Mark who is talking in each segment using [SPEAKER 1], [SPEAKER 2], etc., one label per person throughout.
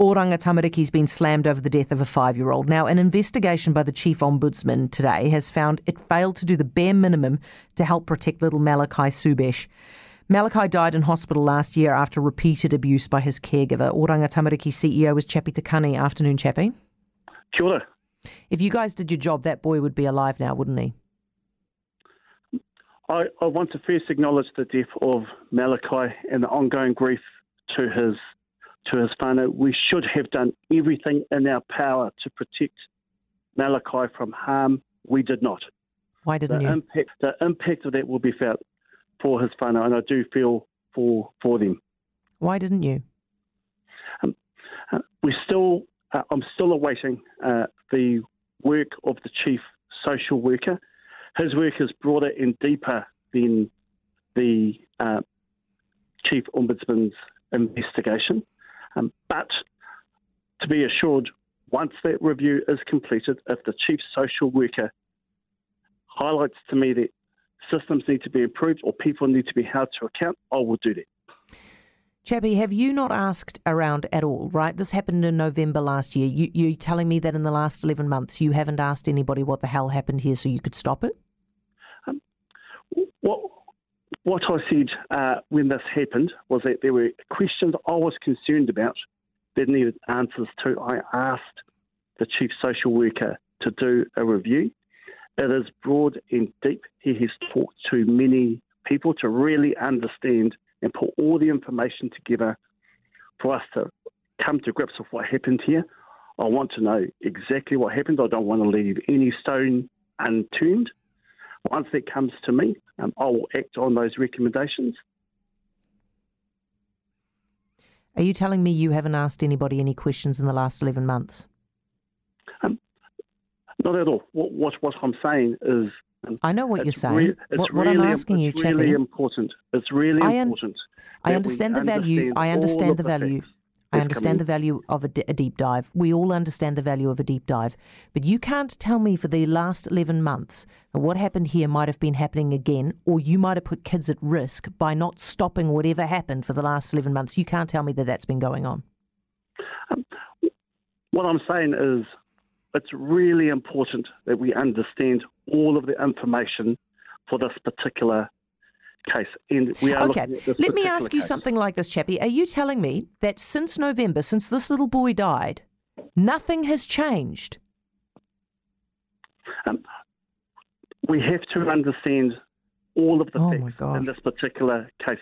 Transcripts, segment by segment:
[SPEAKER 1] Oranga Tamariki's been slammed over the death of a five year old. Now, an investigation by the Chief Ombudsman today has found it failed to do the bare minimum to help protect little Malachi Subecz. Malachi died in hospital last year after repeated abuse by his caregiver. Oranga Tamariki CEO was Chappie Te Kani. Afternoon, Chappie.
[SPEAKER 2] Kia ora.
[SPEAKER 1] If you guys did your job, that boy would be alive now, wouldn't he?
[SPEAKER 2] I, I want to first acknowledge the death of Malachi and the ongoing grief to his to his whānau. We should have done everything in our power to protect Malachi from harm. We did not.
[SPEAKER 1] Why didn't
[SPEAKER 2] the
[SPEAKER 1] you?
[SPEAKER 2] Impact, the impact of that will be felt for his whānau, and I do feel for for them.
[SPEAKER 1] Why didn't you?
[SPEAKER 2] Um, uh, we still, uh, I'm still awaiting uh, the work of the chief social worker. His work is broader and deeper than the uh, chief ombudsman's investigation. Um, but to be assured, once that review is completed, if the chief social worker highlights to me that systems need to be improved or people need to be held to account, I will do that.
[SPEAKER 1] Chappie, have you not asked around at all, right? This happened in November last year. You, you're telling me that in the last 11 months you haven't asked anybody what the hell happened here so you could stop it?
[SPEAKER 2] Um, what, what I said uh, when this happened was that there were questions I was concerned about that needed answers to. I asked the chief social worker to do a review. It is broad and deep. He has talked to many people to really understand and put all the information together for us to come to grips with what happened here. I want to know exactly what happened. I don't want to leave any stone unturned. Once that comes to me, um, I will act on those recommendations.
[SPEAKER 1] Are you telling me you haven't asked anybody any questions in the last 11 months?
[SPEAKER 2] Um, not at all. What, what, what I'm saying is. Um,
[SPEAKER 1] I know what you're saying.
[SPEAKER 2] Re-
[SPEAKER 1] what,
[SPEAKER 2] really,
[SPEAKER 1] what, I'm asking you,
[SPEAKER 2] it's
[SPEAKER 1] Chappie.
[SPEAKER 2] really important. It's really
[SPEAKER 1] I un-
[SPEAKER 2] important.
[SPEAKER 1] I understand the value. I understand the value. I understand the value of a, d- a deep dive. We all understand the value of a deep dive. But you can't tell me for the last 11 months that what happened here might have been happening again, or you might have put kids at risk by not stopping whatever happened for the last 11 months. You can't tell me that that's been going on.
[SPEAKER 2] Um, what I'm saying is it's really important that we understand all of the information for this particular case. And we are
[SPEAKER 1] okay, let me ask you
[SPEAKER 2] case.
[SPEAKER 1] something like this, Chappie. Are you telling me that since November, since this little boy died, nothing has changed?
[SPEAKER 2] Um, we have to understand all of the
[SPEAKER 1] oh
[SPEAKER 2] facts in this particular case.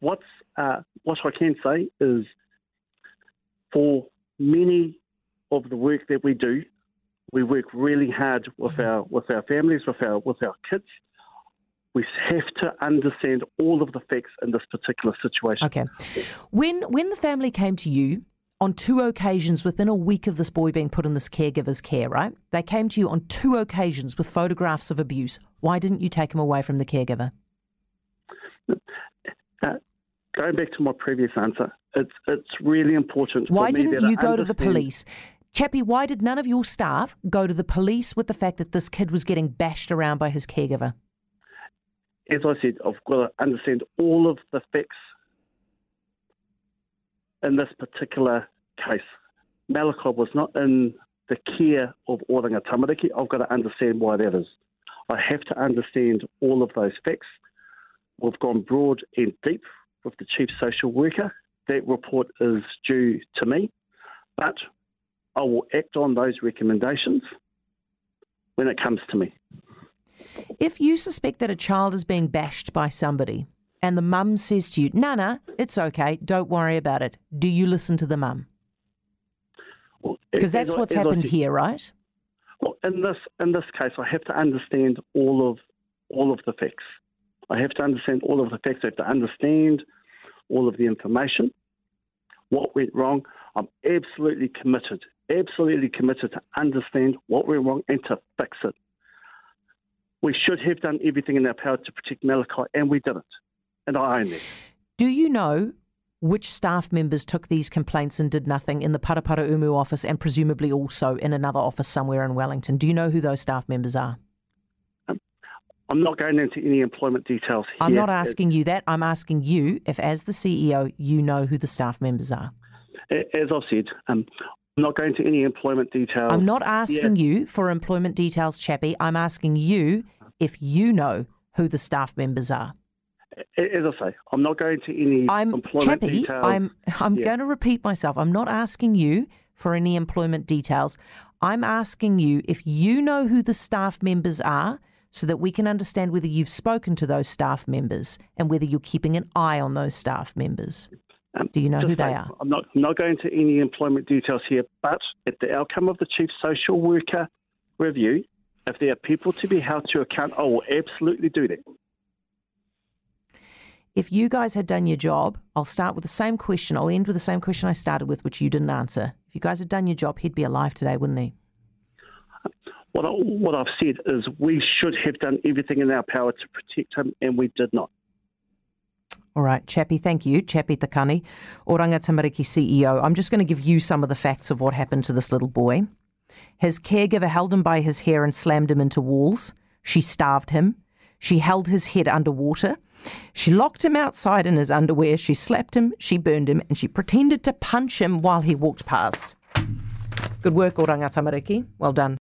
[SPEAKER 2] What's uh, what I can say is, for many of the work that we do, we work really hard with
[SPEAKER 1] Mm-hmm.
[SPEAKER 2] our with our families, with our with our kids. We have to understand all of the facts in this particular situation.
[SPEAKER 1] Okay. When when the family came to you on two occasions within a week of this boy being put in this caregiver's care, right? They came to you on two occasions with photographs of abuse. Why didn't you take him away from the caregiver?
[SPEAKER 2] Uh, going back to my previous answer, it's it's really important.
[SPEAKER 1] Why didn't you go to the police? Chappie, why did none of your staff go to the police with the fact that this kid was getting bashed around by his caregiver?
[SPEAKER 2] As I said, I've got to understand all of the facts in this particular case. Malachi was not in the care of Oranga Tamariki. I've got to understand why that is. I have to understand all of those facts. We've gone broad and deep with the chief social worker. That report is due to me, but I will act on those recommendations when it comes to me.
[SPEAKER 1] If you suspect that a child is being bashed by somebody and the mum says to you, Nana, it's okay, don't worry about it, do you listen to the mum? Because
[SPEAKER 2] as
[SPEAKER 1] that's
[SPEAKER 2] I-
[SPEAKER 1] what's
[SPEAKER 2] I
[SPEAKER 1] happened here, right?
[SPEAKER 2] Well, in this in this case, I have to understand all of all of the facts. I have to understand all of the facts. I have to understand all of the information. What went wrong? I'm absolutely committed, absolutely committed to understand what went wrong and to fix it. We should have done everything in our power to protect Malachi, and we didn't. And I own that.
[SPEAKER 1] Do you know which staff members took these complaints and did nothing in the Paraparaumu office and presumably also in another office somewhere in Wellington? Do you know who those staff members are?
[SPEAKER 2] I'm not going into any employment details here.
[SPEAKER 1] I'm not asking you that. I'm asking you if, as the CEO, you know who the staff members are.
[SPEAKER 2] as I've said, um, I'm not going to any employment details.
[SPEAKER 1] I'm not asking yeah. you for employment details, Chappie. I'm asking you if you know who the staff members are.
[SPEAKER 2] As I say, I'm not going to any I'm, employment
[SPEAKER 1] Chappie,
[SPEAKER 2] details.
[SPEAKER 1] I'm I'm yeah. going to repeat myself. I'm not asking you for any employment details. I'm asking you if you know who the staff members are so that we can understand whether you've spoken to those staff members and whether you're keeping an eye on those staff members. Um, Do you know who they are?
[SPEAKER 2] I'm not, not going to any employment details here, but at the outcome of the Chief Social Worker review, if there are people to be held to account, I will absolutely do that.
[SPEAKER 1] If you guys had done your job, I'll start with the same question. I'll end with the same question I started with, which you didn't answer. If you guys had done your job, he'd be alive today, wouldn't he?
[SPEAKER 2] What, I, what I've said is we should have done everything in our power to protect him, and we did not.
[SPEAKER 1] All right, Chappie, thank you. Chappie Te Kani, Oranga Tamariki CEO. I'm just going to give you some of the facts of what happened to this little boy. His caregiver held him by his hair and slammed him into walls. She starved him. She held his head underwater. She locked him outside in his underwear. She slapped him, she burned him, and she pretended to punch him while he walked past. Good work, Oranga Tamariki. Well done.